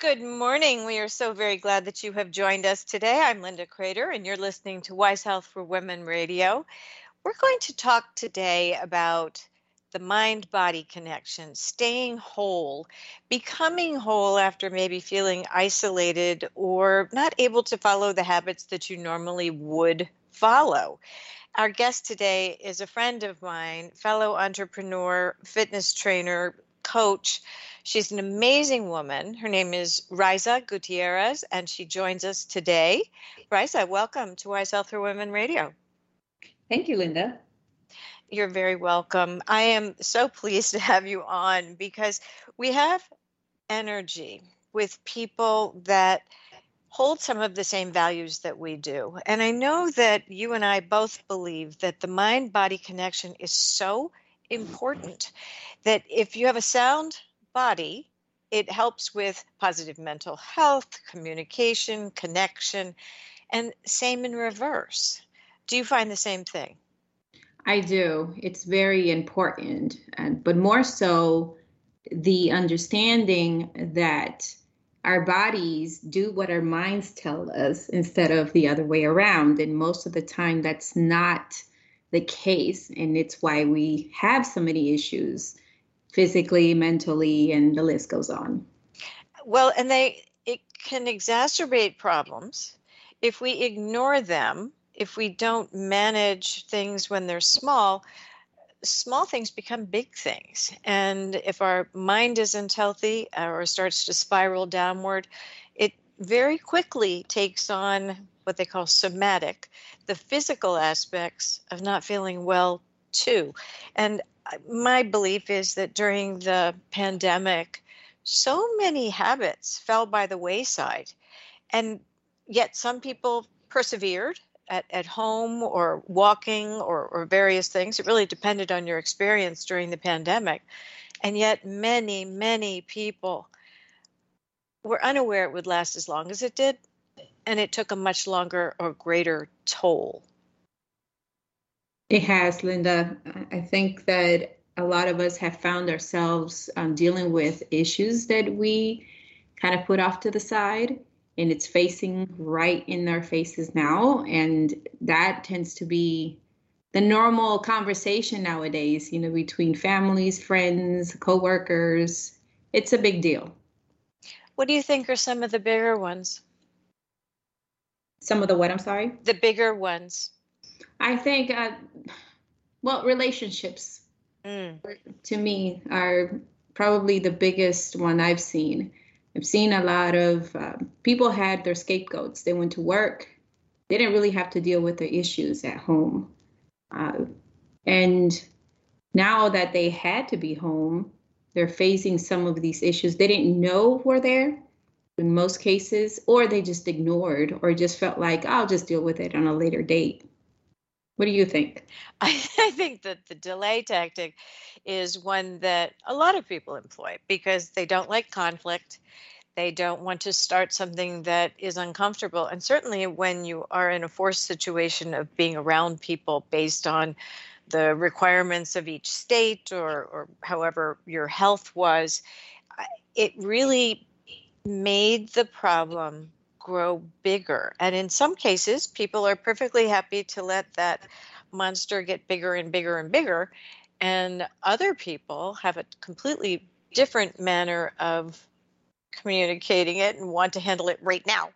Good morning. We are so very glad that you have joined us today. I'm Linda Kreter, and you're listening to Wise Health for Women Radio. We're going to talk today about the mind body connection, staying whole, becoming whole after maybe feeling isolated or not able to follow the habits that you normally would follow. Our guest today is a friend of mine, fellow entrepreneur, fitness trainer, coach She's an amazing woman. Her name is Riza Gutierrez, and she joins us today. Riza, welcome to Wise Health for Women Radio. Thank you, Linda. You're very welcome. I am so pleased to have you on because we have energy with people that hold some of the same values that we do. And I know that you and I both believe that the mind body connection is so important that if you have a sound body, it helps with positive mental health, communication, connection, and same in reverse. Do you find the same thing? I do. It's very important, and but more so the understanding that our bodies do what our minds tell us instead of the other way around. And most of the time, that's not the case. And it's why we have so many issues physically, mentally, and the list goes on. Well, and they it can exacerbate problems if we ignore them, if we don't manage things when they're small, small things become big things. And if our mind isn't healthy or starts to spiral downward, it very quickly takes on what they call somatic, the physical aspects of not feeling well too. And my belief is that during the pandemic, so many habits fell by the wayside. And yet some people persevered at, at home or walking or, or various things. It really depended on your experience during the pandemic. And yet, many, many people were unaware it would last as long as it did. And it took a much longer or greater toll. It has, Linda. I think that a lot of us have found ourselves um, dealing with issues that we kind of put off to the side and it's facing right in our faces now. And that tends to be the normal conversation nowadays, you know, between families, friends, coworkers. It's a big deal. What do you think are some of the bigger ones? Some of the what? I'm sorry? The bigger ones. I think, uh, well, relationships mm. to me are probably the biggest one I've seen. I've seen a lot of uh, people had their scapegoats. They went to work, they didn't really have to deal with their issues at home. Uh, and now that they had to be home, they're facing some of these issues they didn't know were there in most cases, or they just ignored or just felt like, I'll just deal with it on a later date. What do you think? I, I think that the delay tactic is one that a lot of people employ because they don't like conflict. They don't want to start something that is uncomfortable. And certainly when you are in a forced situation of being around people based on the requirements of each state or, or however your health was, it really made the problem grow bigger. And in some cases, people are perfectly happy to let that monster get bigger and bigger and bigger. And other people have a completely different manner of communicating it and want to handle it right now.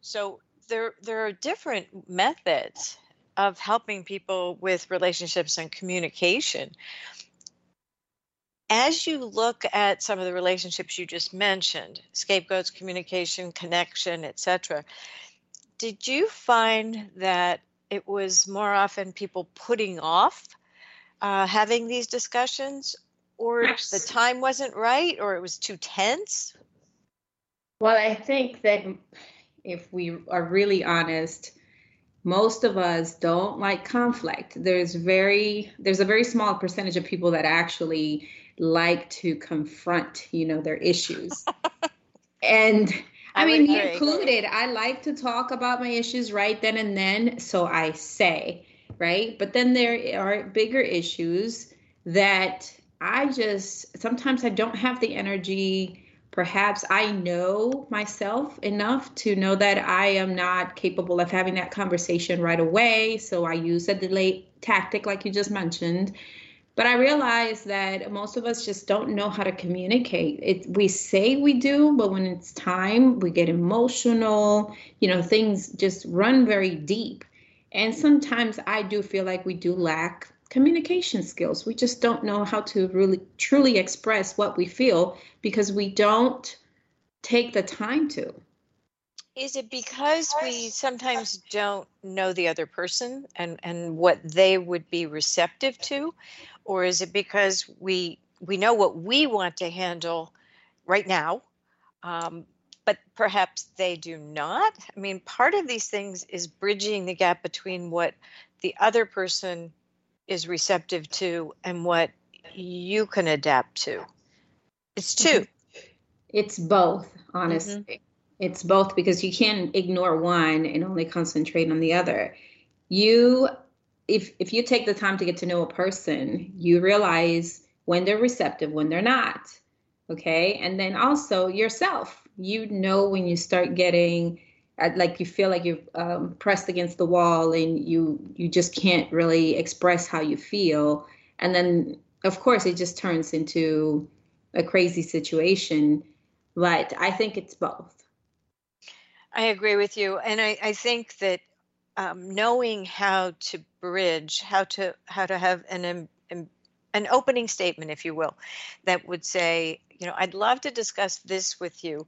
So there there are different methods of helping people with relationships and communication as you look at some of the relationships you just mentioned scapegoats communication connection etc did you find that it was more often people putting off uh, having these discussions or yes. the time wasn't right or it was too tense Well, I think that if we are really honest, most of us don't like conflict. There's very there's a very small percentage of people that actually like to confront, you know, their issues. and I, I mean, me included, I like to talk about my issues right then and then, so I say, right? But then there are bigger issues that I just sometimes I don't have the energy. Perhaps I know myself enough to know that I am not capable of having that conversation right away. So I use a delay tactic, like you just mentioned. But I realize that most of us just don't know how to communicate. It, we say we do, but when it's time, we get emotional. You know, things just run very deep. And sometimes I do feel like we do lack communication skills. We just don't know how to really truly express what we feel because we don't take the time to. Is it because we sometimes don't know the other person and, and what they would be receptive to? Or is it because we we know what we want to handle right now, um, but perhaps they do not? I mean, part of these things is bridging the gap between what the other person is receptive to and what you can adapt to. It's 2 mm-hmm. It's both, honestly. Mm-hmm. It's both because you can't ignore one and only concentrate on the other. You if if you take the time to get to know a person, you realize when they're receptive, when they're not. Okay? And then also yourself. You know when you start getting like you feel like you're um, pressed against the wall and you you just can't really express how you feel and then of course it just turns into a crazy situation but i think it's both i agree with you and i, I think that um, knowing how to bridge how to how to have an an opening statement if you will that would say you know i'd love to discuss this with you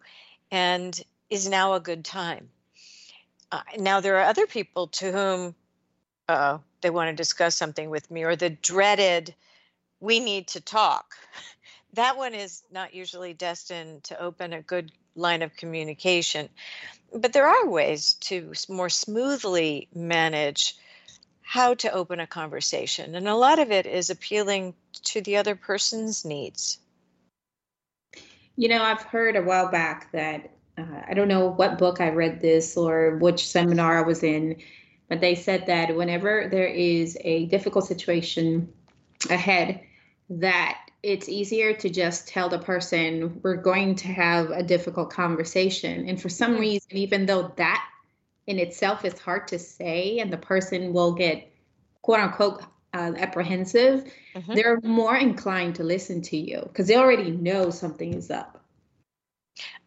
and is now a good time? Uh, now there are other people to whom uh, they want to discuss something with me or the dreaded we need to talk. That one is not usually destined to open a good line of communication but there are ways to more smoothly manage how to open a conversation and a lot of it is appealing to the other person's needs you know i've heard a while back that uh, I don't know what book I read this or which seminar I was in, but they said that whenever there is a difficult situation ahead, that it's easier to just tell the person we're going to have a difficult conversation. And for some mm-hmm. reason, even though that in itself is hard to say, and the person will get quote unquote uh, apprehensive, mm-hmm. they're more inclined to listen to you because they already know something is up.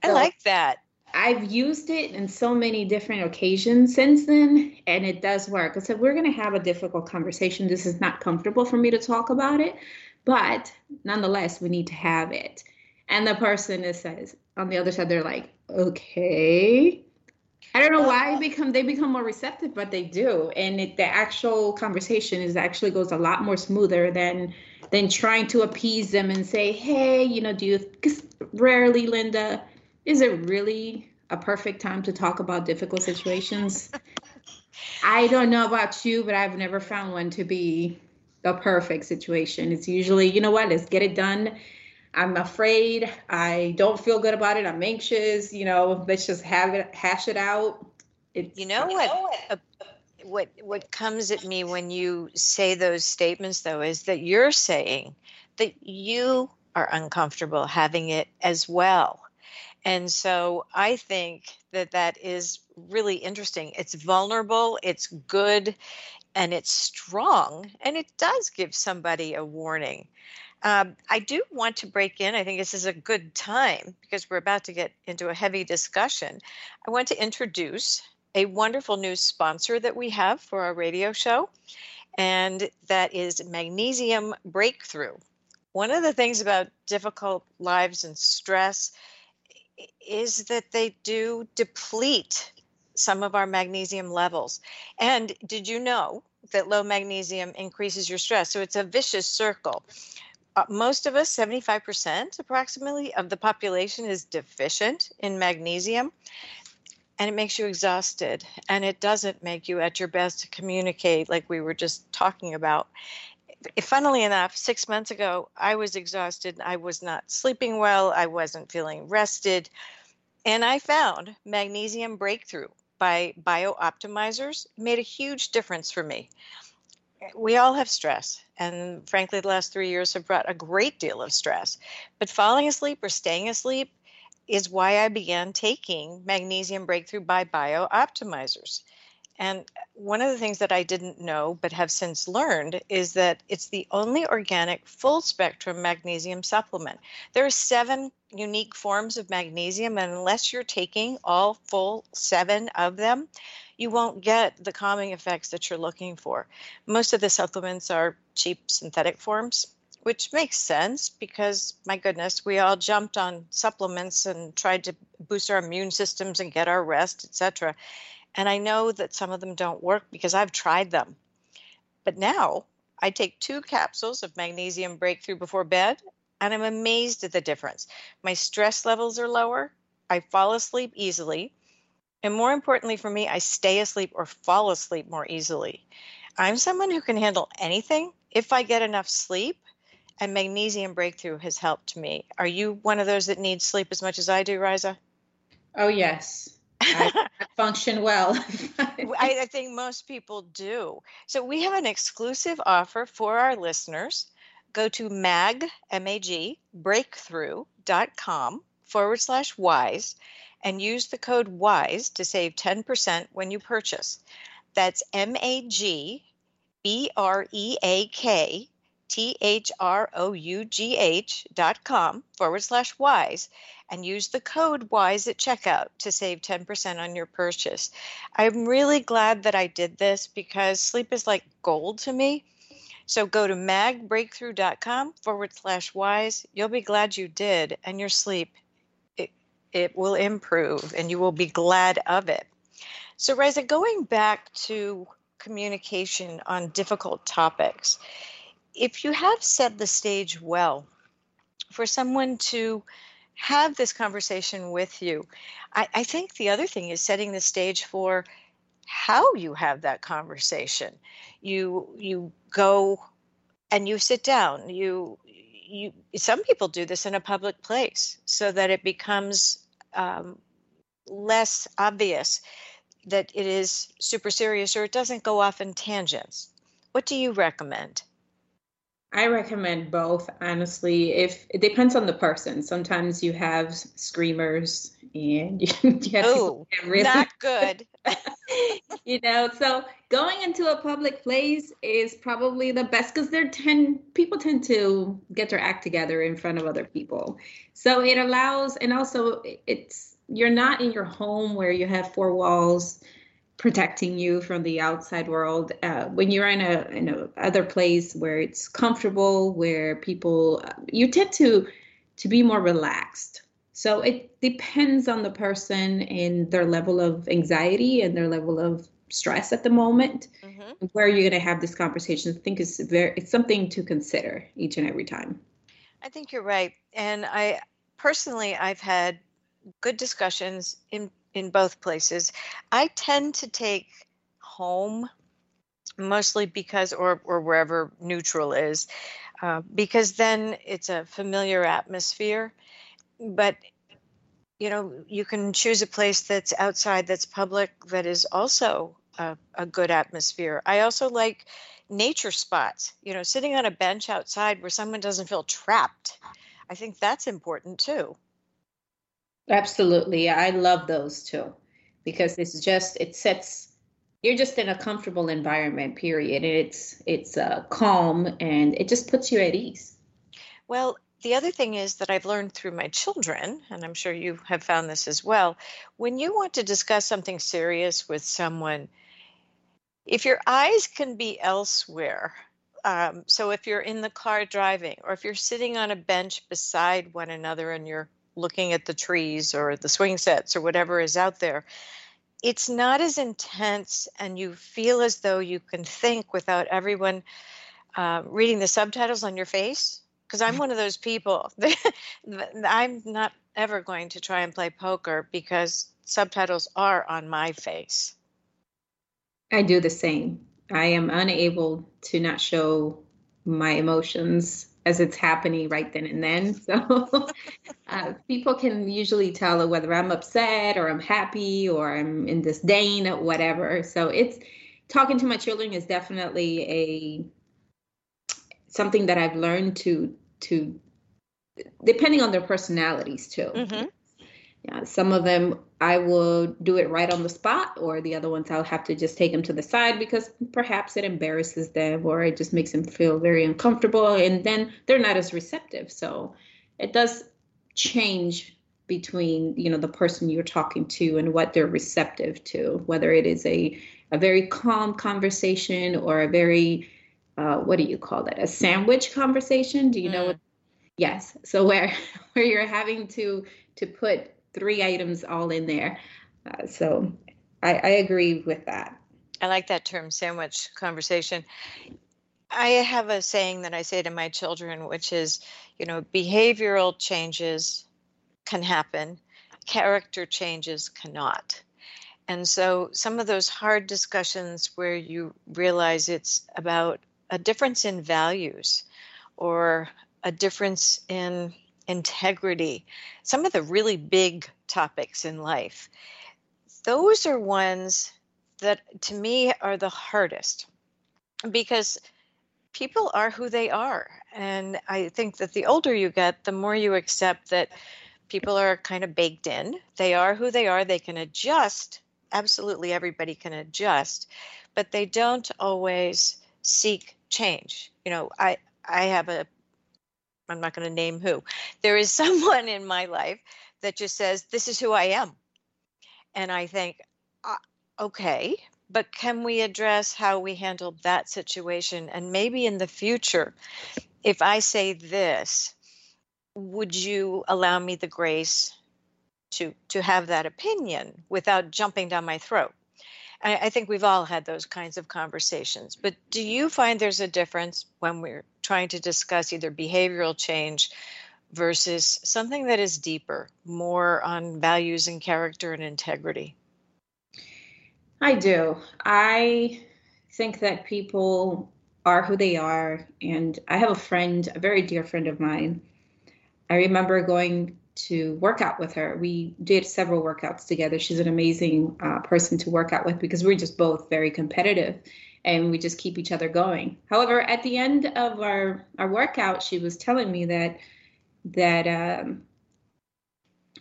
I so like that. I've used it in so many different occasions since then, and it does work. I said, we're going to have a difficult conversation. This is not comfortable for me to talk about it, but nonetheless, we need to have it. And the person is says on the other side, they're like, okay. I don't know why become they become more receptive, but they do, and it, the actual conversation is actually goes a lot more smoother than than trying to appease them and say, hey, you know, do you? Because rarely, Linda, is it really a perfect time to talk about difficult situations? I don't know about you, but I've never found one to be a perfect situation. It's usually, you know what, let's get it done. I'm afraid. I don't feel good about it. I'm anxious. You know, let's just have it, hash it out. It's, you know what? Uh, what what comes at me when you say those statements, though, is that you're saying that you are uncomfortable having it as well. And so I think that that is really interesting. It's vulnerable, it's good, and it's strong, and it does give somebody a warning. Um, I do want to break in. I think this is a good time because we're about to get into a heavy discussion. I want to introduce a wonderful new sponsor that we have for our radio show, and that is Magnesium Breakthrough. One of the things about difficult lives and stress is that they do deplete some of our magnesium levels. And did you know that low magnesium increases your stress? So it's a vicious circle. Uh, most of us, 75% approximately of the population, is deficient in magnesium. And it makes you exhausted. And it doesn't make you at your best to communicate, like we were just talking about. Funnily enough, six months ago, I was exhausted. I was not sleeping well. I wasn't feeling rested. And I found Magnesium Breakthrough by BiOptimizers made a huge difference for me we all have stress. And frankly, the last three years have brought a great deal of stress. But falling asleep or staying asleep is why I began taking Magnesium Breakthrough by BiOptimizers. And one of the things that I didn't know but have since learned is that it's the only organic full spectrum magnesium supplement. There are seven unique forms of magnesium, and unless you're taking all full seven of them, you won't get the calming effects that you're looking for. Most of the supplements are cheap synthetic forms, which makes sense because, my goodness, we all jumped on supplements and tried to boost our immune systems and get our rest, etc. And I know that some of them don't work because I've tried them. But now I take two capsules of magnesium breakthrough before bed, and I'm amazed at the difference. My stress levels are lower. I fall asleep easily. And more importantly for me, I stay asleep or fall asleep more easily. I'm someone who can handle anything if I get enough sleep, and magnesium breakthrough has helped me. Are you one of those that needs sleep as much as I do, Riza? Oh, yes. I function well. I, I think most people do. So we have an exclusive offer for our listeners. Go to mag, M-A-G, breakthrough.com forward slash wise and use the code WISE to save 10% when you purchase. That's M A G B R E A K T H R O U G H dot com forward slash WISE and use the code WISE at checkout to save 10% on your purchase. I'm really glad that I did this because sleep is like gold to me. So go to magbreakthrough.com forward slash wise. You'll be glad you did, and your sleep it it will improve and you will be glad of it. So, Riza, going back to communication on difficult topics, if you have set the stage well for someone to have this conversation with you, I, I think the other thing is setting the stage for how you have that conversation. You you go and you sit down. You you some people do this in a public place so that it becomes um, less obvious that it is super serious or it doesn't go off in tangents. What do you recommend? I recommend both, honestly. If it depends on the person. Sometimes you have screamers and you, you have Ooh, really not good. you know, so going into a public place is probably the best because they're tend people tend to get their act together in front of other people. So it allows, and also it's you're not in your home where you have four walls protecting you from the outside world. Uh, when you're in a in a other place where it's comfortable, where people you tend to to be more relaxed. So it depends on the person and their level of anxiety and their level of stress at the moment. Mm-hmm. Where you're going to have this conversation, I think is very it's something to consider each and every time. I think you're right, and I personally I've had good discussions in in both places. I tend to take home mostly because, or, or wherever neutral is, uh, because then it's a familiar atmosphere. But you know, you can choose a place that's outside, that's public, that is also a, a good atmosphere. I also like nature spots. You know, sitting on a bench outside where someone doesn't feel trapped. I think that's important too. Absolutely. I love those too because it's just it sets you're just in a comfortable environment period it's it's uh, calm and it just puts you at ease well the other thing is that I've learned through my children, and I'm sure you have found this as well. When you want to discuss something serious with someone, if your eyes can be elsewhere, um, so if you're in the car driving, or if you're sitting on a bench beside one another and you're looking at the trees or the swing sets or whatever is out there, it's not as intense and you feel as though you can think without everyone uh, reading the subtitles on your face because I'm one of those people. I'm not ever going to try and play poker because subtitles are on my face. I do the same. I am unable to not show my emotions as it's happening right then and then. So uh, people can usually tell whether I'm upset or I'm happy or I'm in disdain or whatever. So it's talking to my children is definitely a something that I've learned to to depending on their personalities too. Mm-hmm. Yeah, some of them I will do it right on the spot, or the other ones I'll have to just take them to the side because perhaps it embarrasses them or it just makes them feel very uncomfortable, and then they're not as receptive. So it does change between you know the person you're talking to and what they're receptive to, whether it is a a very calm conversation or a very uh, what do you call that? A sandwich conversation? Do you mm. know what? Yes. So where where you're having to to put three items all in there. Uh, so I, I agree with that. I like that term, sandwich conversation. I have a saying that I say to my children, which is, you know, behavioral changes can happen, character changes cannot. And so some of those hard discussions where you realize it's about a difference in values or a difference in integrity, some of the really big topics in life, those are ones that to me are the hardest because people are who they are. And I think that the older you get, the more you accept that people are kind of baked in. They are who they are. They can adjust. Absolutely everybody can adjust, but they don't always seek change. You know, I I have a I'm not going to name who. There is someone in my life that just says, This is who I am. And I think, uh, okay, but can we address how we handle that situation? And maybe in the future, if I say this, would you allow me the grace to to have that opinion without jumping down my throat? I, I think we've all had those kinds of conversations. But do you find there's a difference when we're trying to discuss either behavioral change versus something that is deeper, more on values and character and integrity? I do. I think that people are who they are. And I have a friend, a very dear friend of mine. I remember going to work out with her. We did several workouts together. She's an amazing uh, person to work out with because we're just both very competitive and we just keep each other going. However, at the end of our, our workout, she was telling me that that um,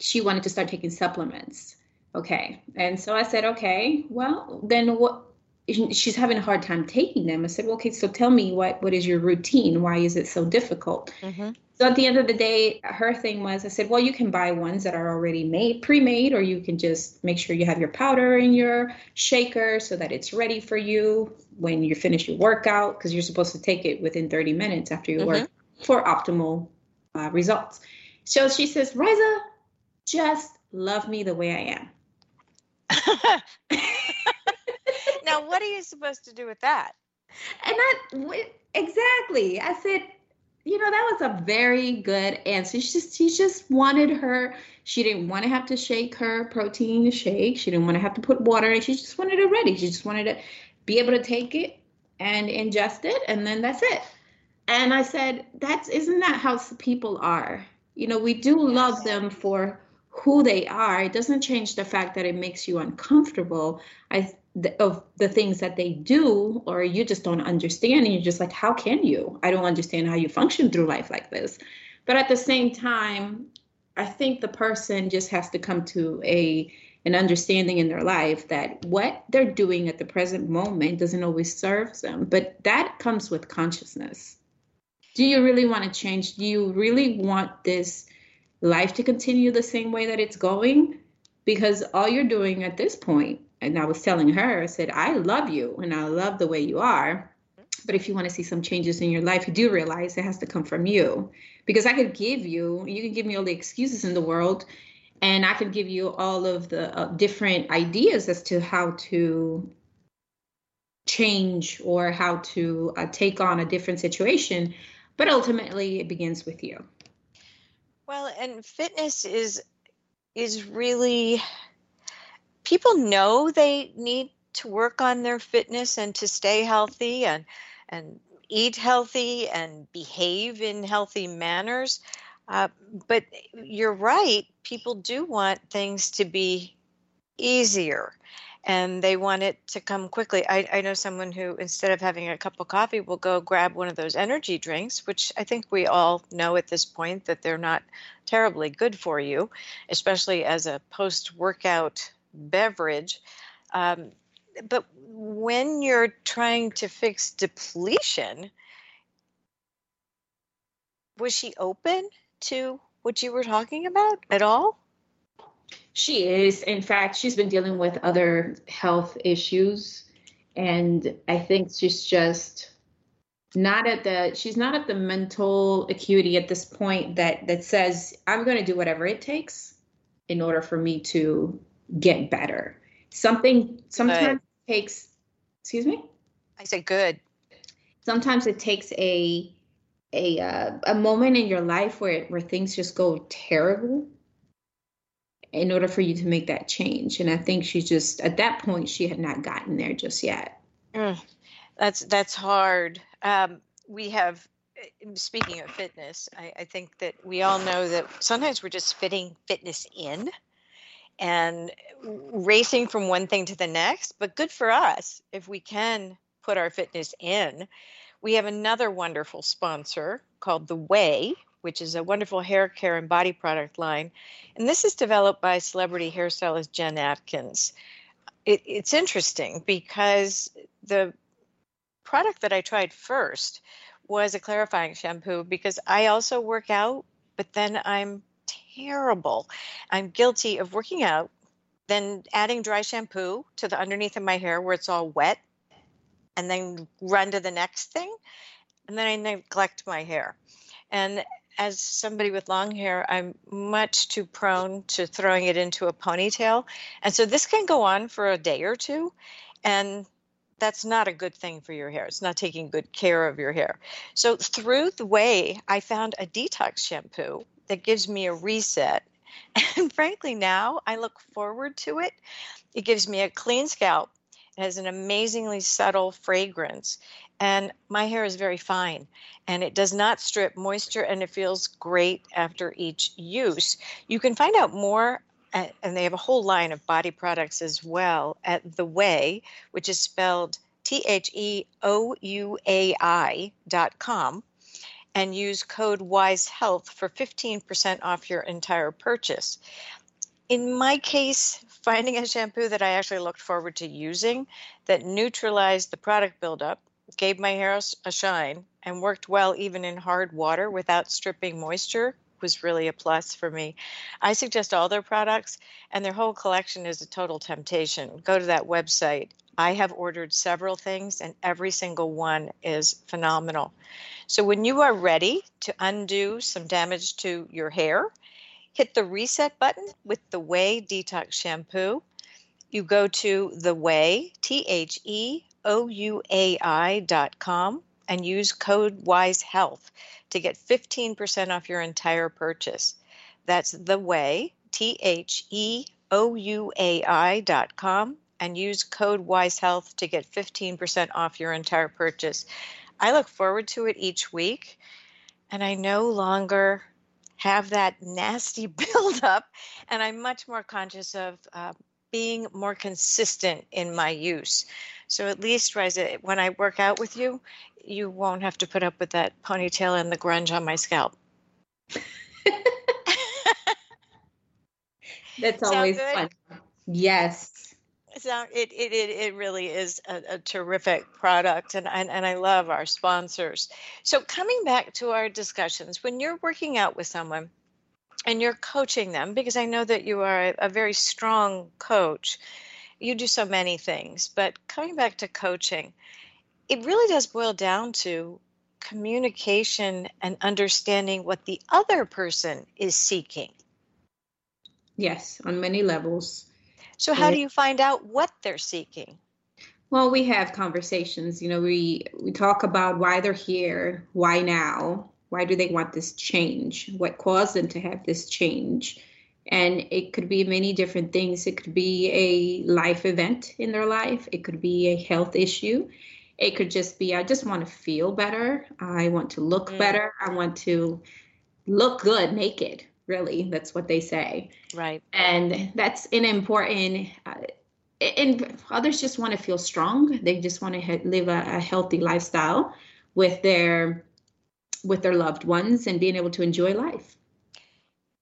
she wanted to start taking supplements. Okay. And so I said, okay, well, then what? She's having a hard time taking them. I said, well, okay, so tell me what what is your routine? Why is it so difficult? Mm-hmm. So at the end of the day, her thing was I said, well, you can buy ones that are already made, pre made, or you can just make sure you have your powder in your shaker so that it's ready for you when you finish your workout, because you're supposed to take it within 30 minutes after you mm-hmm. work for optimal uh, results. So she says, Riza, just love me the way I am. now, what are you supposed to do with that? And I, exactly. I said, you know that was a very good answer. She just she just wanted her she didn't want to have to shake her protein shake. She didn't want to have to put water in she just wanted it ready. She just wanted to be able to take it and ingest it and then that's it. And i said that's isn't that how people are? You know we do love them for who they are. It doesn't change the fact that it makes you uncomfortable. I the, of the things that they do or you just don't understand and you're just like how can you? I don't understand how you function through life like this. But at the same time i think the person just has to come to a an understanding in their life that what they're doing at the present moment doesn't always serve them but that comes with consciousness. Do you really want to change? Do you really want this life to continue the same way that it's going? Because all you're doing at this point and I was telling her, I said, I love you and I love the way you are. But if you want to see some changes in your life, you do realize it has to come from you. Because I could give you, you can give me all the excuses in the world, and I can give you all of the uh, different ideas as to how to change or how to uh, take on a different situation. but ultimately it begins with you. Well, and fitness is is really people know they need to work on their fitness and to stay healthy and and eat healthy and behave in healthy manners. Uh, but you're right, people do want things to be easier and they want it to come quickly. I, I know someone who, instead of having a cup of coffee, will go grab one of those energy drinks, which I think we all know at this point that they're not terribly good for you, especially as a post workout beverage. Um, but when you're trying to fix depletion, was she open to what you were talking about at all? She is. In fact, she's been dealing with other health issues. And I think she's just not at the she's not at the mental acuity at this point that that says I'm going to do whatever it takes in order for me to get better. Something sometimes takes excuse me? I said good. Sometimes it takes a a uh, a moment in your life where where things just go terrible in order for you to make that change. And I think she just at that point she had not gotten there just yet. Mm, that's that's hard. Um, we have eh, speaking of fitness, I, I think that we all know that sometimes we're just fitting fitness in and racing from one thing to the next. But good for us if we can put our fitness in. We have another wonderful sponsor called The Way, which is a wonderful hair care and body product line. And this is developed by celebrity hairstylist Jen Atkins. It, it's interesting because the product that I tried first was a clarifying shampoo because I also work out, but then I'm terrible. I'm guilty of working out, then adding dry shampoo to the underneath of my hair where it's all wet, and then run to the next thing. And then I neglect my hair. And as somebody with long hair, I'm much too prone to throwing it into a ponytail. And so this can go on for a day or two. And that's not a good thing for your hair. It's not taking good care of your hair. So, through the way, I found a detox shampoo that gives me a reset. And frankly, now I look forward to it. It gives me a clean scalp. It has an amazingly subtle fragrance and my hair is very fine and it does not strip moisture and it feels great after each use. You can find out more and they have a whole line of body products as well at The Way, which is spelled T H E O U A I dot com, and use code WISE Health for 15% off your entire purchase. In my case, finding a shampoo that I actually looked forward to using that neutralized the product buildup gave my hair a shine, and worked well even in hard water without stripping moisture was really a plus for me. I suggest all their products, and their whole collection is a total temptation. Go to that website. I have ordered several things, and every single one is phenomenal. So, when you are ready to undo some damage to your hair, hit the reset button with the Way Detox Shampoo. You go to the Way, T H E ouai.com and use code WISE Health to get 15% off your entire purchase. That's the way, T H E O U A I.com, and use code WISEHEALTH to get 15% off your entire purchase. I look forward to it each week, and I no longer have that nasty buildup, and I'm much more conscious of uh, being more consistent in my use. So at least, Riza, when I work out with you, you won't have to put up with that ponytail and the grunge on my scalp. That's always fun. Yes. It, it, it really is a, a terrific product, and, and, and I love our sponsors. So, coming back to our discussions, when you're working out with someone and you're coaching them, because I know that you are a, a very strong coach, you do so many things, but coming back to coaching, it really does boil down to communication and understanding what the other person is seeking. Yes, on many levels. So, how do you find out what they're seeking? Well, we have conversations. You know, we we talk about why they're here, why now, why do they want this change, what caused them to have this change, and it could be many different things. It could be a life event in their life. It could be a health issue. It could just be I just want to feel better. I want to look mm. better. I want to look good naked. Really, that's what they say. Right. And that's an important. Uh, and others just want to feel strong. They just want to live a, a healthy lifestyle with their with their loved ones and being able to enjoy life.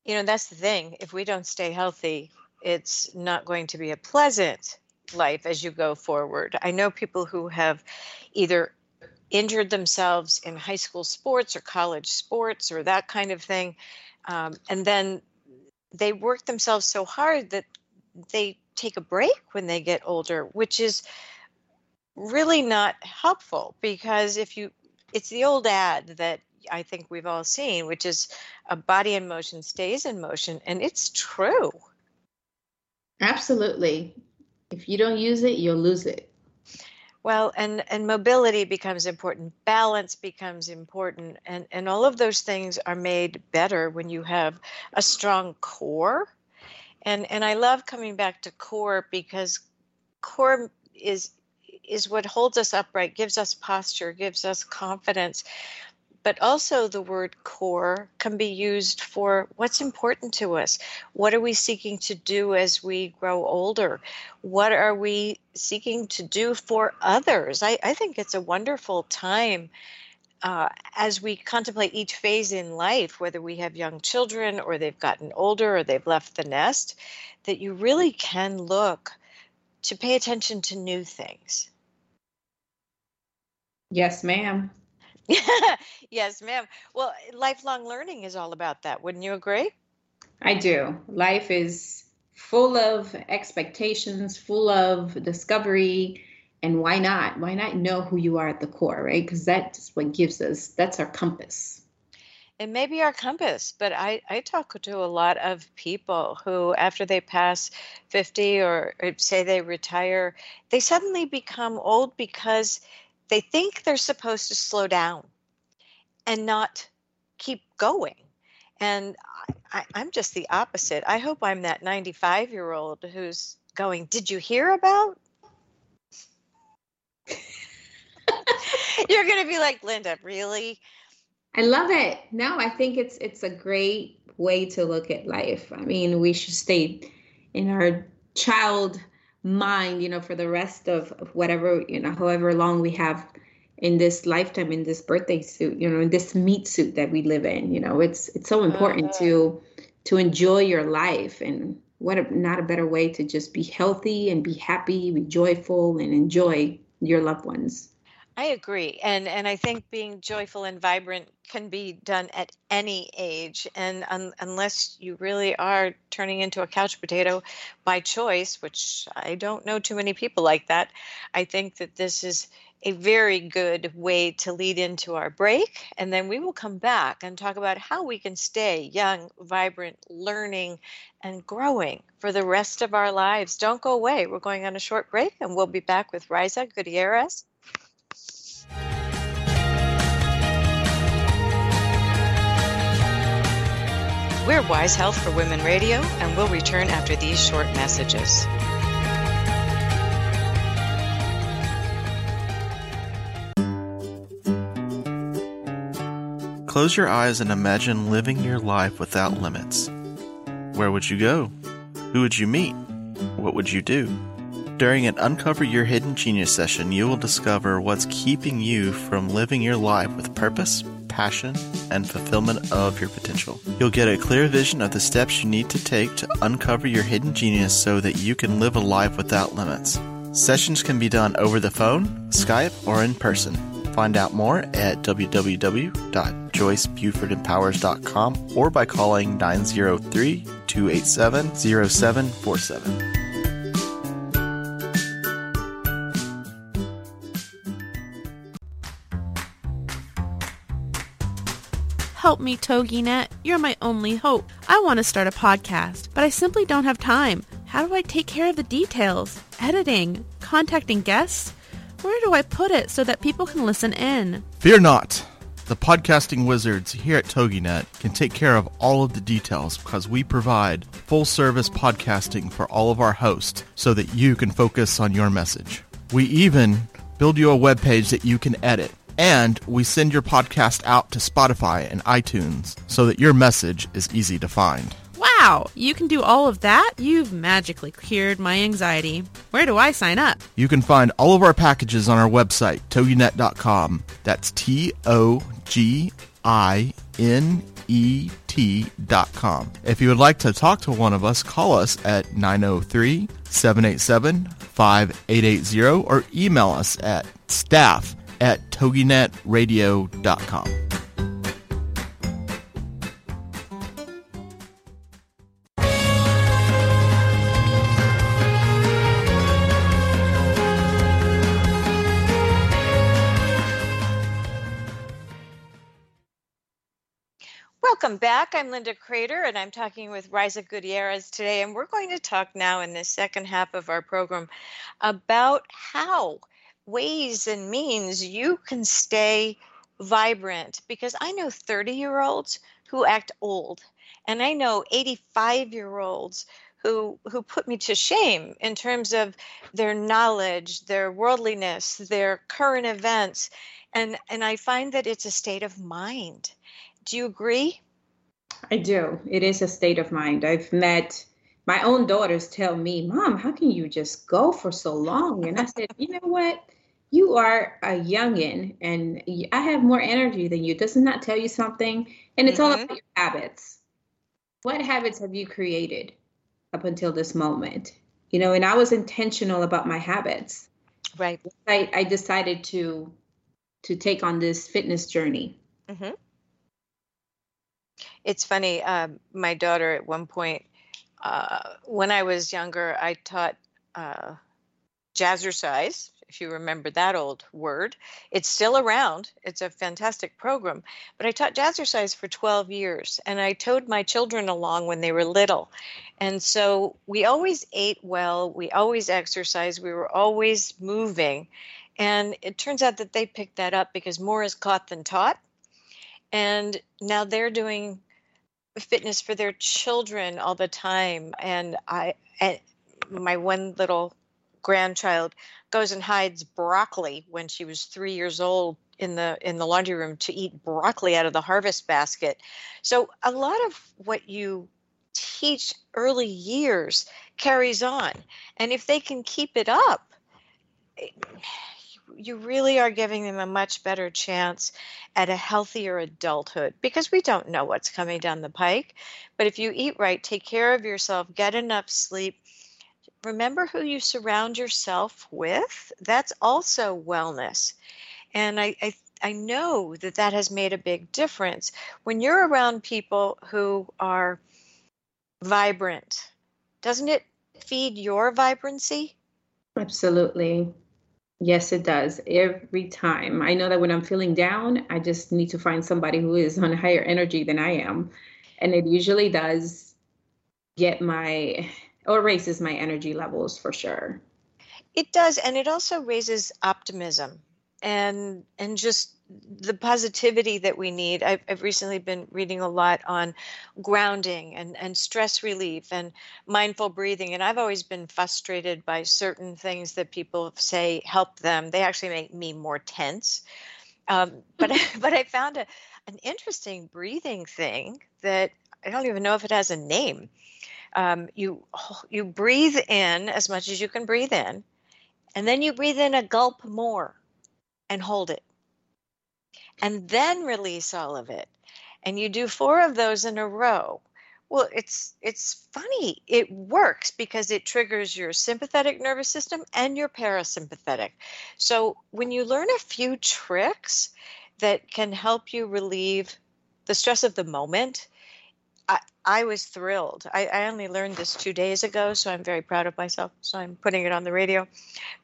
You know, that's the thing. If we don't stay healthy, it's not going to be a pleasant life as you go forward. I know people who have either injured themselves in high school sports or college sports or that kind of thing. Um, and then they work themselves so hard that they take a break when they get older, which is really not helpful because if you, it's the old ad that I think we've all seen, which is a body in motion stays in motion, and it's true. Absolutely. If you don't use it, you'll lose it. Well, and and mobility becomes important, balance becomes important, and and all of those things are made better when you have a strong core and and I love coming back to core because core is is what holds us upright, gives us posture, gives us confidence. But also, the word core can be used for what's important to us. What are we seeking to do as we grow older? What are we seeking to do for others? I, I think it's a wonderful time uh, as we contemplate each phase in life, whether we have young children or they've gotten older or they've left the nest, that you really can look to pay attention to new things. Yes, ma'am. yes, ma'am. Well, eh, lifelong learning is all about that. Wouldn't you agree? I do. Life is full of expectations, full of discovery, and why not why not know who you are at the core right because that's what gives us that's our compass it may be our compass but i i talk to a lot of people who after they pass 50 or, or say they retire they suddenly become old because they think they're supposed to slow down and not keep going and I, i'm just the opposite i hope i'm that 95 year old who's going did you hear about You're going to be like, Linda, really? I love it. No, I think it's it's a great way to look at life. I mean, we should stay in our child mind, you know, for the rest of, of whatever, you know, however long we have in this lifetime in this birthday suit, you know, in this meat suit that we live in. You know, it's it's so important uh-huh. to to enjoy your life and what a, not a better way to just be healthy and be happy, be joyful and enjoy your loved ones. I agree. And and I think being joyful and vibrant can be done at any age and un, unless you really are turning into a couch potato by choice, which I don't know too many people like that, I think that this is a very good way to lead into our break and then we will come back and talk about how we can stay young, vibrant, learning and growing for the rest of our lives. Don't go away. We're going on a short break and we'll be back with Riza Gutierrez We're Wise Health for Women Radio, and we'll return after these short messages. Close your eyes and imagine living your life without limits. Where would you go? Who would you meet? What would you do? During an Uncover Your Hidden Genius session, you will discover what's keeping you from living your life with purpose, passion, and fulfillment of your potential. You'll get a clear vision of the steps you need to take to uncover your hidden genius so that you can live a life without limits. Sessions can be done over the phone, Skype, or in person. Find out more at www.joycebufordempowers.com or by calling 903 287 0747. Help me, TogiNet. You're my only hope. I want to start a podcast, but I simply don't have time. How do I take care of the details? Editing, contacting guests? Where do I put it so that people can listen in? Fear not. The podcasting wizards here at TogiNet can take care of all of the details because we provide full service podcasting for all of our hosts so that you can focus on your message. We even build you a web page that you can edit. And we send your podcast out to Spotify and iTunes so that your message is easy to find. Wow, you can do all of that? You've magically cured my anxiety. Where do I sign up? You can find all of our packages on our website, toginet.com. That's T O G I N E T.com. If you would like to talk to one of us, call us at 903 787 5880 or email us at staff at toginetradio.com. Welcome back. I'm Linda Kreter, and I'm talking with Rhaiza Gutierrez today. And we're going to talk now in the second half of our program about how ways and means you can stay vibrant. Because I know 30 year olds who act old, and I know 85 year olds who who put me to shame in terms of their knowledge, their worldliness, their current events. And and I find that it's a state of mind. Do you agree? I do. It is a state of mind. I've met my own daughters tell me, Mom, how can you just go for so long? And I said, You know what? You are a youngin, and I have more energy than you. Doesn't that tell you something? And it's mm-hmm. all about your habits. What habits have you created up until this moment? You know, and I was intentional about my habits. Right. I, I decided to to take on this fitness journey. Mm-hmm it's funny. Um, my daughter at one point, uh, when I was younger, I taught uh, jazzercise. If you remember that old word, it's still around. It's a fantastic program. But I taught jazzercise for 12 years, and I towed my children along when they were little. And so we always ate well, we always exercised, we were always moving. And it turns out that they picked that up because more is caught than taught. And now they're doing fitness for their children all the time and i and my one little grandchild goes and hides broccoli when she was 3 years old in the in the laundry room to eat broccoli out of the harvest basket so a lot of what you teach early years carries on and if they can keep it up eh, you really are giving them a much better chance at a healthier adulthood because we don't know what's coming down the pike. But if you eat right, take care of yourself, get enough sleep, remember who you surround yourself with. That's also wellness. And I, I, I know that that has made a big difference. When you're around people who are vibrant, doesn't it feed your vibrancy? Absolutely. Yes, it does. Every time. I know that when I'm feeling down, I just need to find somebody who is on higher energy than I am. And it usually does get my or raises my energy levels for sure. It does and it also raises optimism and and just the positivity that we need. I've, I've, recently been reading a lot on grounding and, and stress relief and mindful breathing. And I've always been frustrated by certain things that people say help them. They actually make me more tense. Um, but, but I found a, an interesting breathing thing that I don't even know if it has a name. Um, you you breathe in as much as you can breathe in, and then you breathe in a gulp more and hold it and then release all of it. And you do four of those in a row. Well it's it's funny. It works because it triggers your sympathetic nervous system and your parasympathetic. So when you learn a few tricks that can help you relieve the stress of the moment I, was thrilled. I, I only learned this two days ago, so I'm very proud of myself. So I'm putting it on the radio.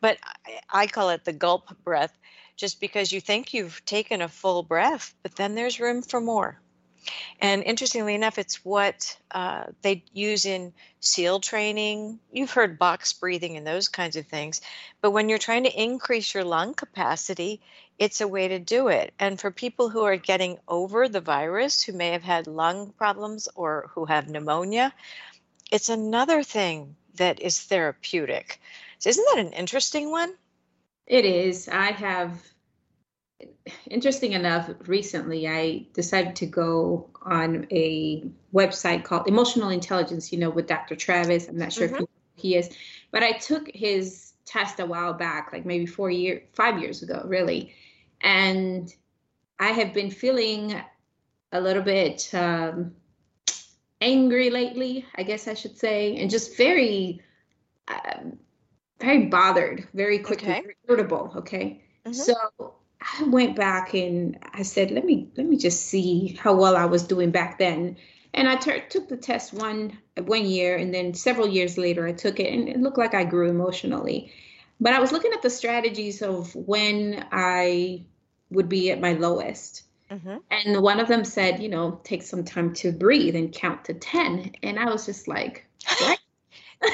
But I, I call it the gulp breath just because you think you've taken a full breath, but then there's room for more. And interestingly enough, it's what uh, they use in SEAL training. You've heard box breathing and those kinds of things. But when you're trying to increase your lung capacity, it's a way to do it. And for people who are getting over the virus, who may have had lung problems or who have pneumonia, it's another thing that is therapeutic. So isn't that an interesting one? It is. I have interesting enough, recently I decided to go on a website called Emotional Intelligence, you know, with Dr. Travis. I'm not sure mm-hmm. if he is, but I took his test a while back, like maybe four years, five years ago, really. And I have been feeling a little bit um, angry lately, I guess I should say, and just very, um, very bothered, very quickly, okay. irritable. Okay. Mm-hmm. So I went back and I said, let me let me just see how well I was doing back then. And I t- took the test one one year, and then several years later, I took it, and it looked like I grew emotionally. But I was looking at the strategies of when I would be at my lowest. Mm-hmm. And one of them said, you know, take some time to breathe and count to 10. And I was just like, what?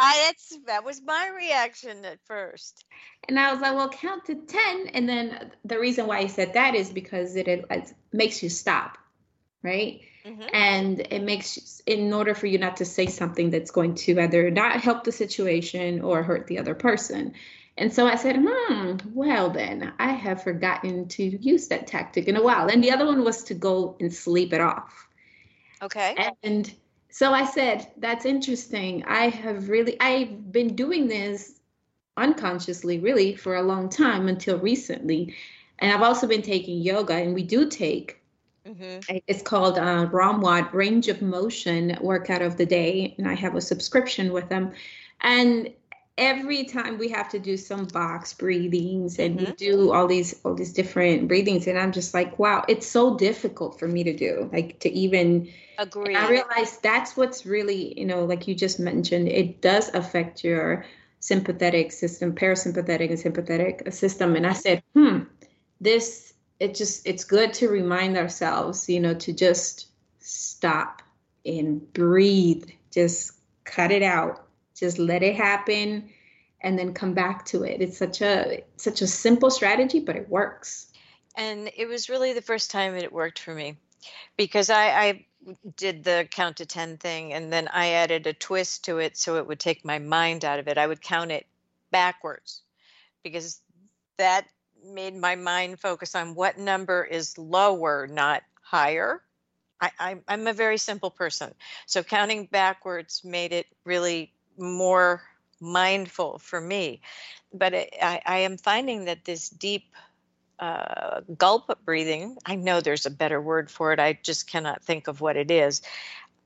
I, I, that was my reaction at first. And I was like, well, count to 10. And then the reason why I said that is because it, it makes you stop, right? Mm-hmm. And it makes, in order for you not to say something that's going to either not help the situation or hurt the other person. And so I said, hmm, well, then I have forgotten to use that tactic in a while. And the other one was to go and sleep it off. Okay. And so I said, that's interesting. I have really, I've been doing this unconsciously, really, for a long time until recently. And I've also been taking yoga, and we do take Mm-hmm. It's called uh, ROMWOD, Range of Motion Workout of the Day, and I have a subscription with them. And every time we have to do some box breathings and mm-hmm. we do all these all these different breathings and i'm just like wow it's so difficult for me to do like to even agree i realize that's what's really you know like you just mentioned it does affect your sympathetic system parasympathetic and sympathetic system. And i said hmm this it just it's good to remind ourselves you know to just stop and breathe just cut it out just let it happen and then come back to it it's such a such a simple strategy but it works and it was really the first time it worked for me because I, I did the count to 10 thing and then I added a twist to it so it would take my mind out of it. I would count it backwards because that made my mind focus on what number is lower, not higher. I, am a very simple person. So counting backwards made it really more mindful for me. But it, I, I, am finding that this deep uh, gulp breathing, I know there's a better word for it, I just cannot think of what it is,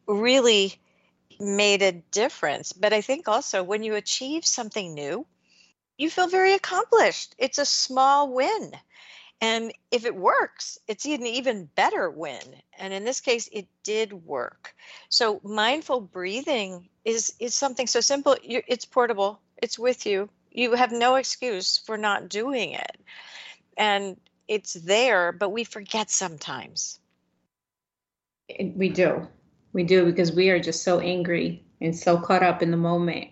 really made a difference. But I think also when you achieve something new, you feel very accomplished. It's a small win. And if it works, it's an even better win. And in this case, it did work. So mindful breathing is is something so simple. It's portable. It's with you. You have no excuse for not doing it, and it's there. But we forget sometimes. We do, we do because we are just so angry and so caught up in the moment.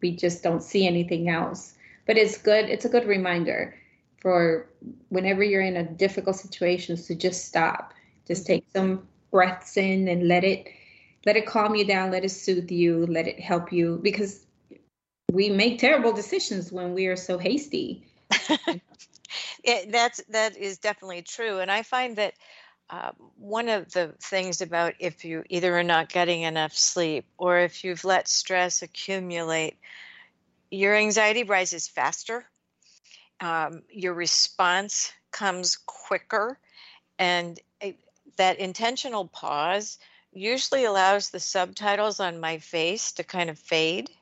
We just don't see anything else. But it's good. It's a good reminder for whenever you're in a difficult situation to just stop. Just take some breaths in and let it let it calm you down let it soothe you let it help you because we make terrible decisions when we are so hasty. It, that's that is definitely true and i find that uh, one of the things about if you either are not getting enough sleep or if you've let stress accumulate your anxiety rises faster um, your response comes quicker and it, that intentional pause usually allows the subtitles on my face to kind of fade.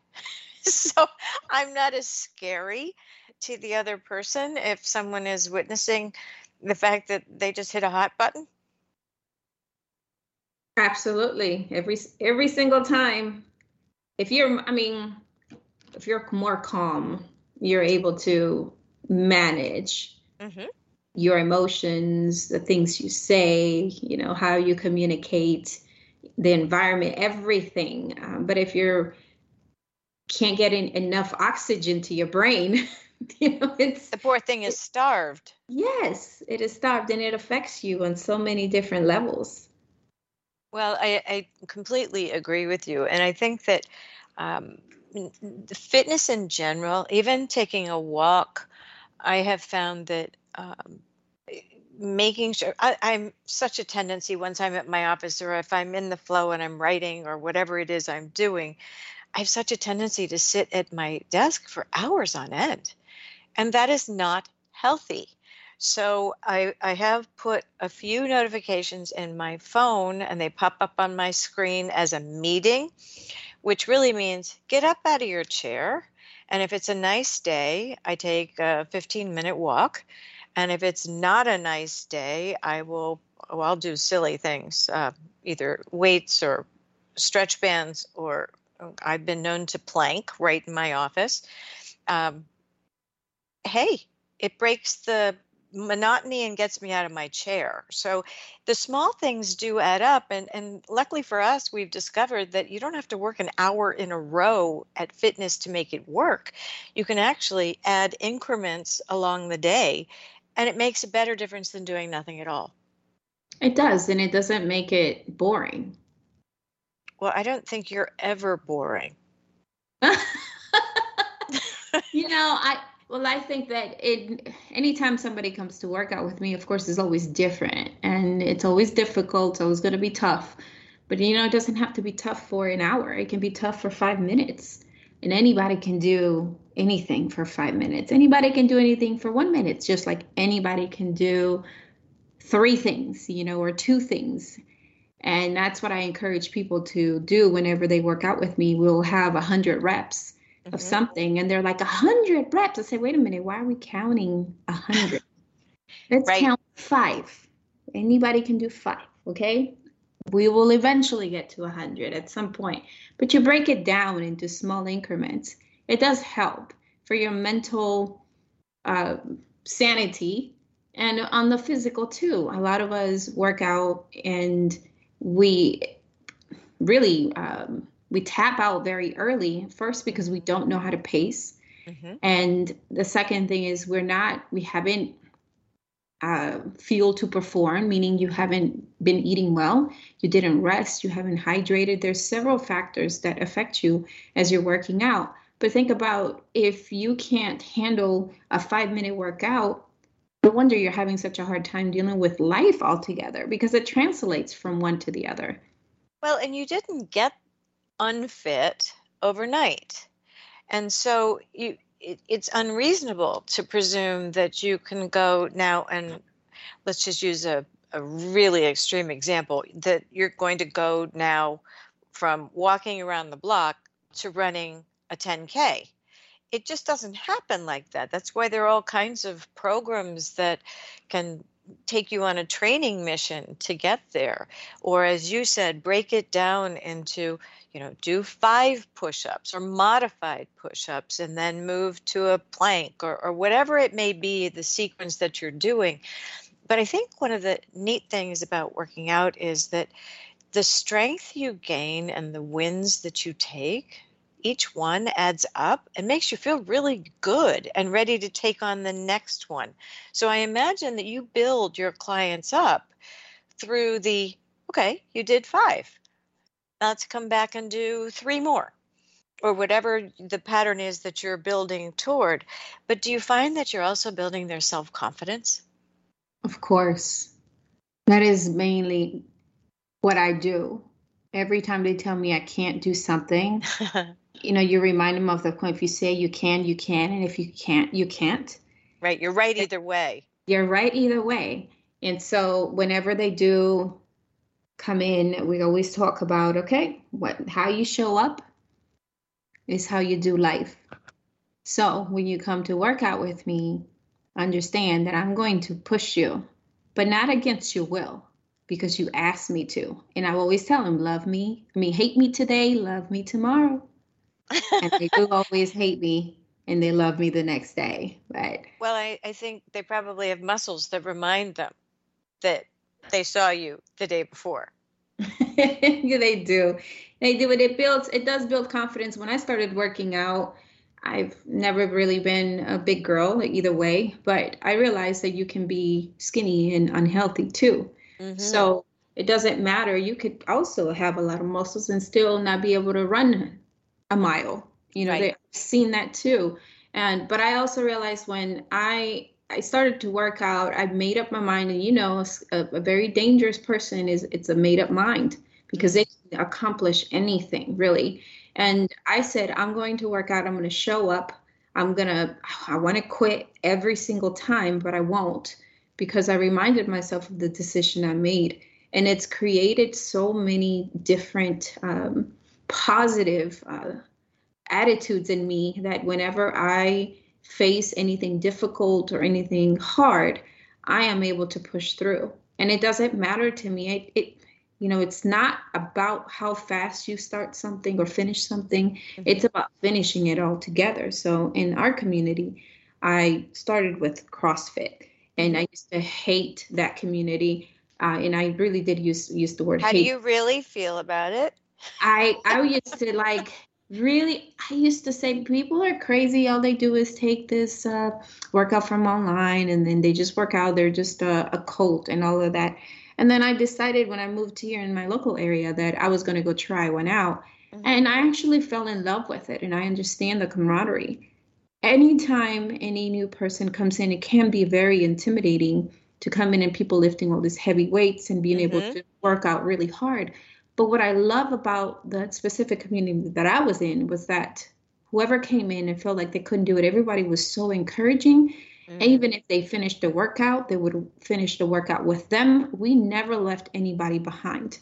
So i'm not as scary to the other person if someone is witnessing the fact that they just hit a hot button. Absolutely. Every every single time. If you're i mean if you're more calm you're able to manage. Mm-hmm. your emotions, the things you say, you know, how you communicate, the environment, everything. Um, but if you're can't get in enough oxygen to your brain, you know, it's the poor thing is starved. Yes, it is starved, and it affects you on so many different levels. Well, I, I completely agree with you, and I think that um, the fitness in general, even taking a walk, I have found that um, making sure I, I'm such a tendency once I'm at my office or if I'm in the flow and I'm writing or whatever it is I'm doing, I have such a tendency to sit at my desk for hours on end. And that is not healthy. So I, I have put a few notifications in my phone and they pop up on my screen as a meeting, which really means get up out of your chair. And if it's a nice day, I take a 15 minute walk and if it's not a nice day, I will, well, I'll do silly things, uh, either weights or stretch bands, or uh, I've been known to plank right in my office. Um, hey, it breaks the monotony and gets me out of my chair. So the small things do add up. And, and luckily for us, we've discovered that you don't have to work an hour in a row at fitness to make it work. You can actually add increments along the day and it makes a better difference than doing nothing at all. It does, and it doesn't make it boring. Well, I don't think you're ever boring. you know, I well, I think that it anytime somebody comes to work out with me, of course, is always different and it's always difficult, it's always gonna be tough. But you know, it doesn't have to be tough for an hour. It can be tough for five minutes and anybody can do anything for five minutes. Anybody can do anything for one minute, It's just like anybody can do three things, you know, or two things. And that's what I encourage people to do whenever they work out with me. We'll have a hundred reps mm-hmm. of something, and they're like a hundred reps. I say, wait a minute, why are we counting a hundred? Let's right. count five. Anybody can do five, okay? we will eventually get to a 100 at some point but you break it down into small increments it does help for your mental uh, sanity and on the physical too a lot of us work out and we really um, we tap out very early first because we don't know how to pace mm-hmm. and the second thing is we're not we haven't uh, fuel to perform, meaning you haven't been eating well, you didn't rest, you haven't hydrated. There's several factors that affect you as you're working out. But think about if you can't handle a five minute workout, no wonder you're having such a hard time dealing with life altogether because it translates from one to the other. Well, and you didn't get unfit overnight. And so you it, it's unreasonable to presume that you can go now and let's just use a, a really extreme example that you're going to go now from walking around the block to running a 10K. It just doesn't happen like that. That's why there are all kinds of programs that can take you on a training mission to get there. Or, as you said, break it down into you know, do five push ups or modified push ups and then move to a plank or, or whatever it may be, the sequence that you're doing. But I think one of the neat things about working out is that the strength you gain and the wins that you take, each one adds up and makes you feel really good and ready to take on the next one. So I imagine that you build your clients up through the okay, you did five not to come back and do three more or whatever the pattern is that you're building toward. But do you find that you're also building their self confidence? Of course. That is mainly what I do. Every time they tell me I can't do something, you know, you remind them of the point. If you say you can, you can. And if you can't, you can't. Right. You're right either way. You're right either way. And so whenever they do come in, we always talk about okay, what how you show up is how you do life. So when you come to work out with me, understand that I'm going to push you, but not against your will because you asked me to. And I always tell them, love me. I mean, hate me today, love me tomorrow. and they do always hate me and they love me the next day. But well, I, I think they probably have muscles that remind them that they saw you the day before. yeah, they do. They do it. It builds. It does build confidence. When I started working out, I've never really been a big girl either way, but I realized that you can be skinny and unhealthy too. Mm-hmm. So it doesn't matter. You could also have a lot of muscles and still not be able to run a mile. You know, right. they've seen that too. And but I also realized when I I started to work out, I made up my mind, and you know, a, a very dangerous person is it's a made up mind because they can accomplish anything really. And I said, I'm going to work out. I'm going to show up. I'm going to, I want to quit every single time, but I won't because I reminded myself of the decision I made. And it's created so many different um, positive uh, attitudes in me that whenever I face anything difficult or anything hard, I am able to push through. And it doesn't matter to me. It, it you know, it's not about how fast you start something or finish something. Mm-hmm. It's about finishing it all together. So in our community, I started with CrossFit, and I used to hate that community. Uh, and I really did use use the word. How hate. do you really feel about it? I I used to like really i used to say people are crazy. All they do is take this uh, workout from online and then they just work out. They're just a, a, cult and all of that. And then i decided when i moved here in my local area that i was going to go try one out. Mm-hmm. and i actually fell in love with it and i understand the camaraderie. Anytime any new person comes in it can be very intimidating to come in and people lifting all these heavy weights and being mm-hmm. able to work out really hard but what I love about the specific community that I was in was that whoever came in and felt like they couldn't do it, everybody was so encouraging. Mm-hmm. Even if they finished the workout, they would finish the workout with them. We never left anybody behind.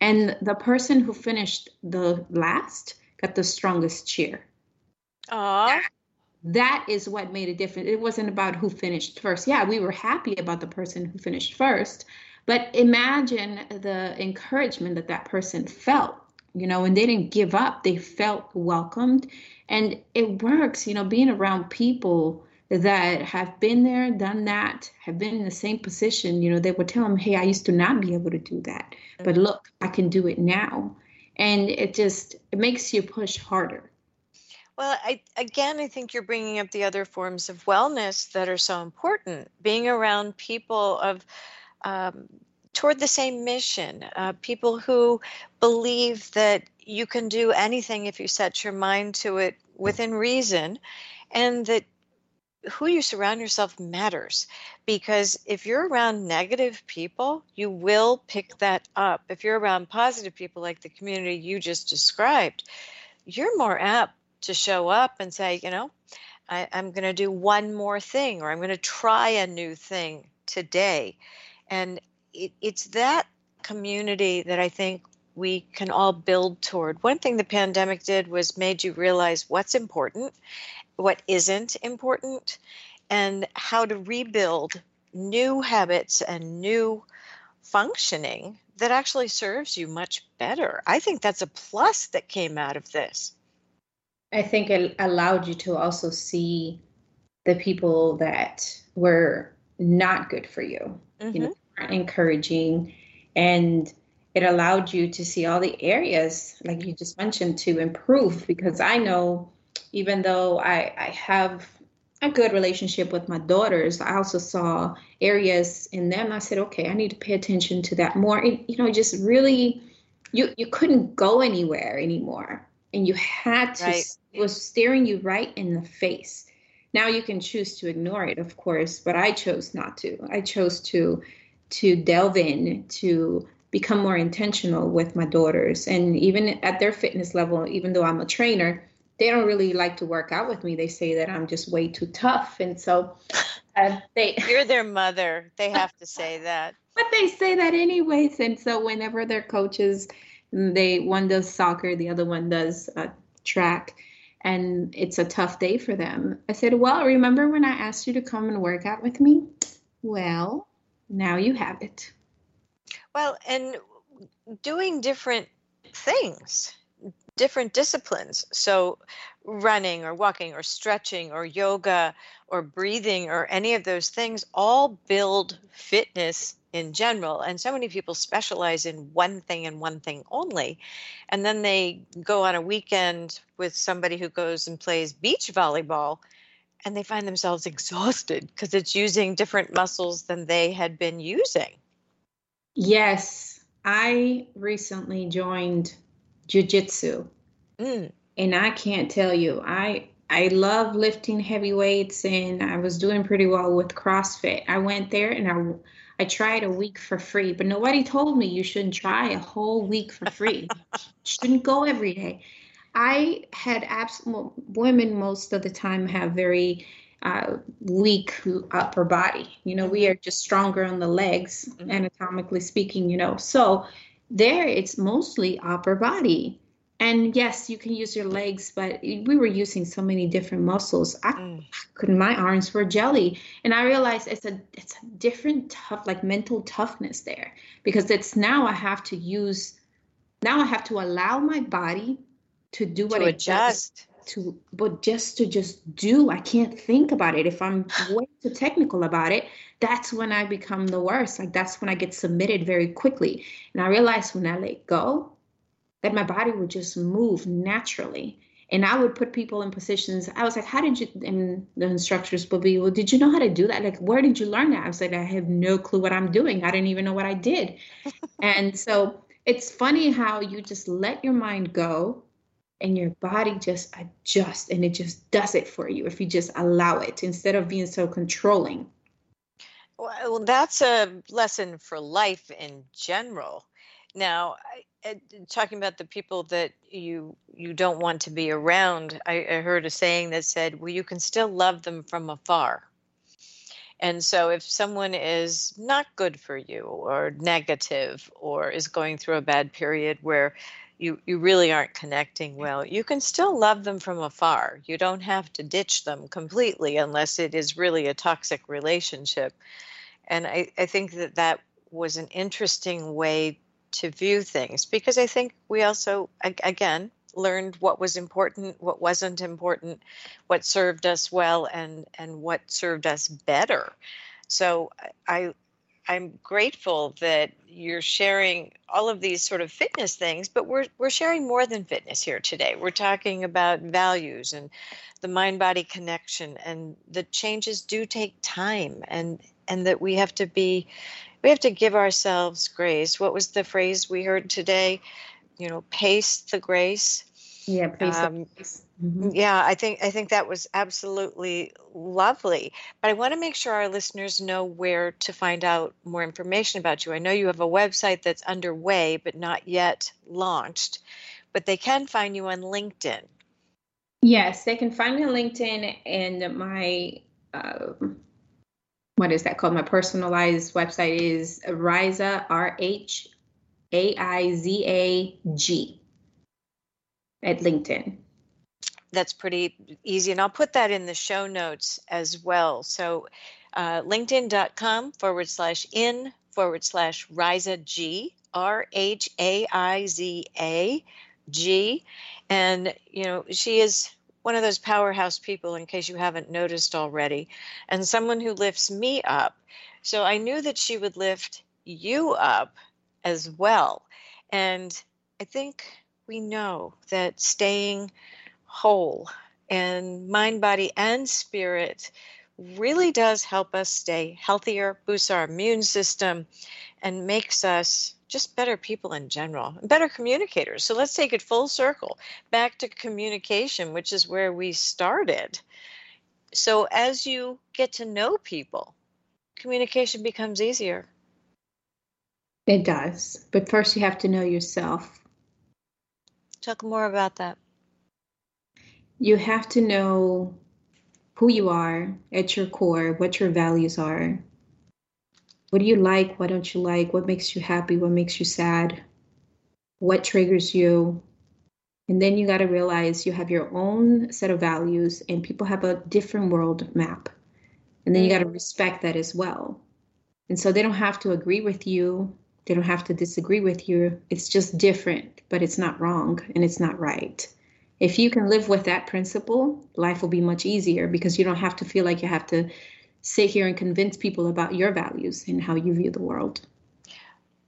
And the person who finished the last got the strongest cheer. Aww. That is what made a difference. It wasn't about who finished first. Yeah, we were happy about the person who finished first, but imagine the encouragement that that person felt, you know, and they didn't give up. They felt welcomed. And it works, you know, being around people that have been there, done that, have been in the same position, you know, they would tell them, hey, I used to not be able to do that. But mm-hmm. look, I can do it now. And it just it makes you push harder. Well, I, again, I think you're bringing up the other forms of wellness that are so important. Being around people of um, toward the same mission. Uh, people who believe that you can do anything if you set your mind to it within reason, and that who you surround yourself matters. Because if you're around negative people, you will pick that up. If you're around positive people like the community you just described, you're more apt to show up and say, you know, I, am going to do one more thing or I'm going to try a new thing today. And it, it's that community that I think we can all build toward. One thing the pandemic did was made you realize what's important, what isn't important, and how to rebuild new habits and new functioning that actually serves you much better. I think that's a plus that came out of this. I think it allowed you to also see the people that were not good for you. Mm-hmm. You know, mm-hmm. encouraging, and it allowed you to see all the areas, like you just mentioned, to improve. Because I know, even though I, I have a good relationship with my daughters, I also saw areas in them. I said, okay, I need to pay attention to that more. And, you know, just really, you you couldn't go anywhere anymore, and you had to. Right. It was staring you right in the face now you can choose to ignore it, of course, but I chose not to. I chose to to delve in to become more intentional with my daughters. And even at their fitness level even though i'm a trainer they don't really like to work out with me. They say that i'm just way too tough. And so uh, they you're their mother. They have to say that. But they say that anyways. And so whenever their coaches they one does soccer the other one does uh, track and it's a tough day for them. I said, Well, remember when I asked you to come and work out with me? Well, now you have it. Well, and doing different things, different disciplines. So, running or walking or stretching or yoga or breathing or any of those things all build fitness in general. And so many people specialize in one thing and one thing only. And then they go on a weekend with somebody who goes and plays beach volleyball and they find themselves exhausted because it's using different muscles than they had been using. Yes, I recently joined jujitsu. Mm. And I can't tell you, I I love lifting heavy weights and I was doing pretty well with CrossFit. I went there and I I tried a week for free, but nobody told me you shouldn't try a whole week for free. shouldn't go every day. I had absolute women most of the time have very uh, weak upper body. You know, we mm-hmm. are just stronger on the legs, mm-hmm. anatomically speaking. You know, so there it's mostly upper body. And yes, you can use your legs, but we were using so many different muscles. I, mm. couldn't. My arms were jelly, and I realized it's a it's a different tough, like mental toughness there, because it's now I have to use, now I have to allow my body to do what to it adjust. Does, to but just to just do. I can't think about it. If I'm way too technical about it, that's when I become the worst. Like that's when I get submitted very quickly. And I realized when I let go, that my body would just move naturally. And I would put people in positions. I was like, "How did you?" And the instructors would be, "Well, did you know how to do that? Like, where did you learn that?" I was like, "I have no clue what I'm doing. I didn't even know what I did." and so it's funny how you just let your mind go and your body just adjusts and it just does it for you if you just allow it instead of being so controlling. Well, that's a lesson for life in general. Now, Uh, talking about the people that you you don't want to be around, I, I heard a saying that said, "Well, you can still love them from afar." And so, if someone is not good for you, or negative, or is going through a bad period where you you really aren't connecting well you can still love them from afar you don't have to ditch them completely unless it is really a toxic relationship and i, I think that that was an interesting way to view things because i think we also again learned what was important what wasn't important what served us well and and what served us better so i I'm grateful that you're sharing all of these sort of fitness things, but we're we're sharing more than fitness here today. We're talking about values and the mind body connection and the changes do take time and and that we have to be we have to give ourselves grace. What was the phrase we heard today? You know, pace the grace. Yeah, pace um, the grace Mm-hmm. Yeah, I think I think that was absolutely lovely. But I want to make sure our listeners know where to find out more information about you. I know you have a website that's underway but not yet launched, but they can find you on LinkedIn. Yes, they can find me on LinkedIn and my uh, what is that called? My personalized website is Rhaiza R H A I Z A G at LinkedIn that's pretty easy. And I'll put that in the show notes as well. So uh, linkedin.com forward slash in forward slash Rhaiza G, R H A I Z A G. And, you know, she is one of those powerhouse people, in case you haven't noticed already, and someone who lifts me up. So I knew that she would lift you up as well. And I think we know that staying whole and mind, body, and spirit really does help us stay healthier, boosts our immune system, and makes us just better people in general, better communicators. So let's take it full circle back to communication, which is where we started. So as you get to know people, communication becomes easier. It does. But first, you have to know yourself. Talk more about that you have to know who you are at your core, what your values are. What do you like? What don't you like? What makes you happy? What makes you sad? What triggers you? And then you got to realize you have your own set of values and people have a different world map. And then you got to mm. respect that as well. And so they don't have to agree with you. They don't have to disagree with you. It's just different, but it's not wrong and it's not right. If you can live with that principle, life will be much easier because you don't have to feel like you have to sit here and convince people about your values and how you view the world.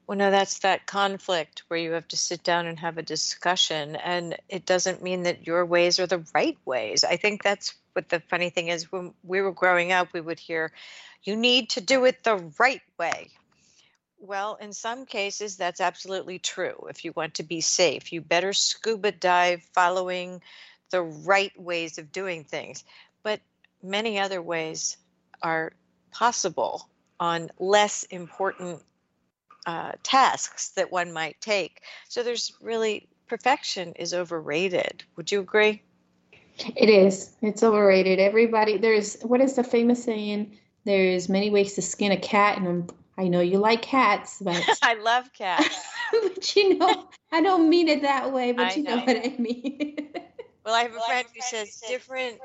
Well, no, that's that conflict where you have to sit down and have a discussion. And it doesn't mean that your ways are the right ways. I think that's what the funny thing is. When we were growing up, we would hear, you need to do it the right way. Well, in some cases, that's absolutely true. If you want to be safe, you better scuba dive following the right ways of doing things. But many other ways are possible on less important uh, tasks that one might take. So there's really perfection is overrated. Would you agree? It is. It's overrated. Everybody, there's what is the famous saying? There's many ways to skin a cat, and i know you like cats, but I love cats. but you know, I don't mean it that way. But I you know. know. what I mean. well, I have a friend who says different,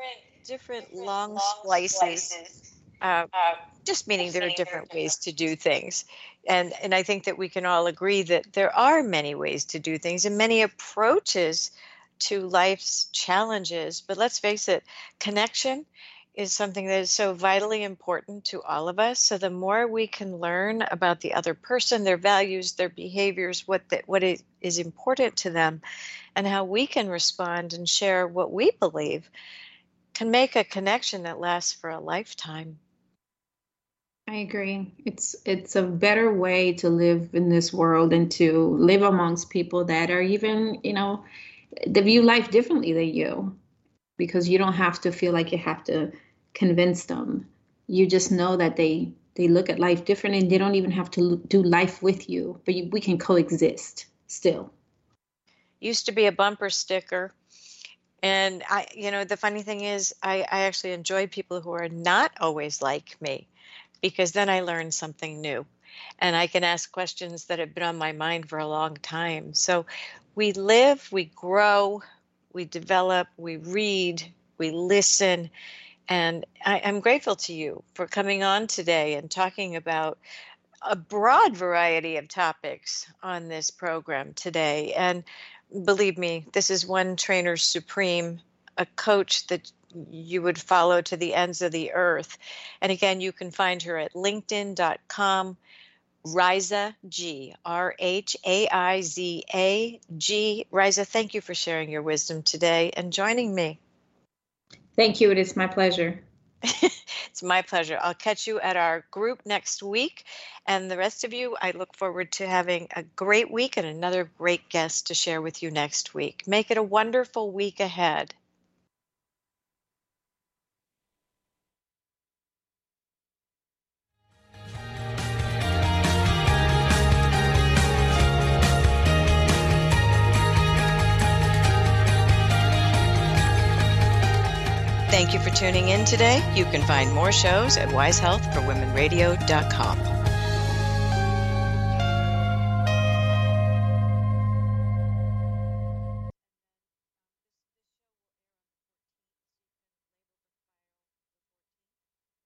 different long slices. Uh, just meaning there are different ways to do things. And and i think that we can all agree that there are many ways to do things and many approaches to life's challenges. But let's face it connection is something that is so vitally important to all of us. So the more we can learn about the other person their values their behaviors what the, what is important to them and how we can respond and share what we believe can make a connection that lasts for a lifetime I agree. It's it's a better way to live in this world and to live amongst people that are even, you know, they view life differently than you because you don't have to feel like you have to convince them. You just know that they they look at life different and they don't even have to do life with you, but you, we can coexist still. Used to be a bumper sticker. And I, you know, the funny thing is, I, I actually enjoy people who are not always like me because then I learn something new and I can ask questions that have been on my mind for a long time. So we live, we grow, we develop, we read, we listen. And I, am grateful to you for coming on today and talking about a broad variety of topics on this program today. And believe me, this is one trainer supreme, a coach that you would follow to the ends of the earth. And again, you can find her at linkedin.com. Rhaiza G, R H A I Z A G. Rhaiza, thank you for sharing your wisdom today and joining me. Thank you. It is my pleasure. it's my pleasure. I'll catch you at our group next week. And the rest of you, I look forward to having a great week and another great guest to share with you next week. Make it a wonderful week ahead. Thank you for tuning in today. You can find more shows at wisehealthforwomenradio.com.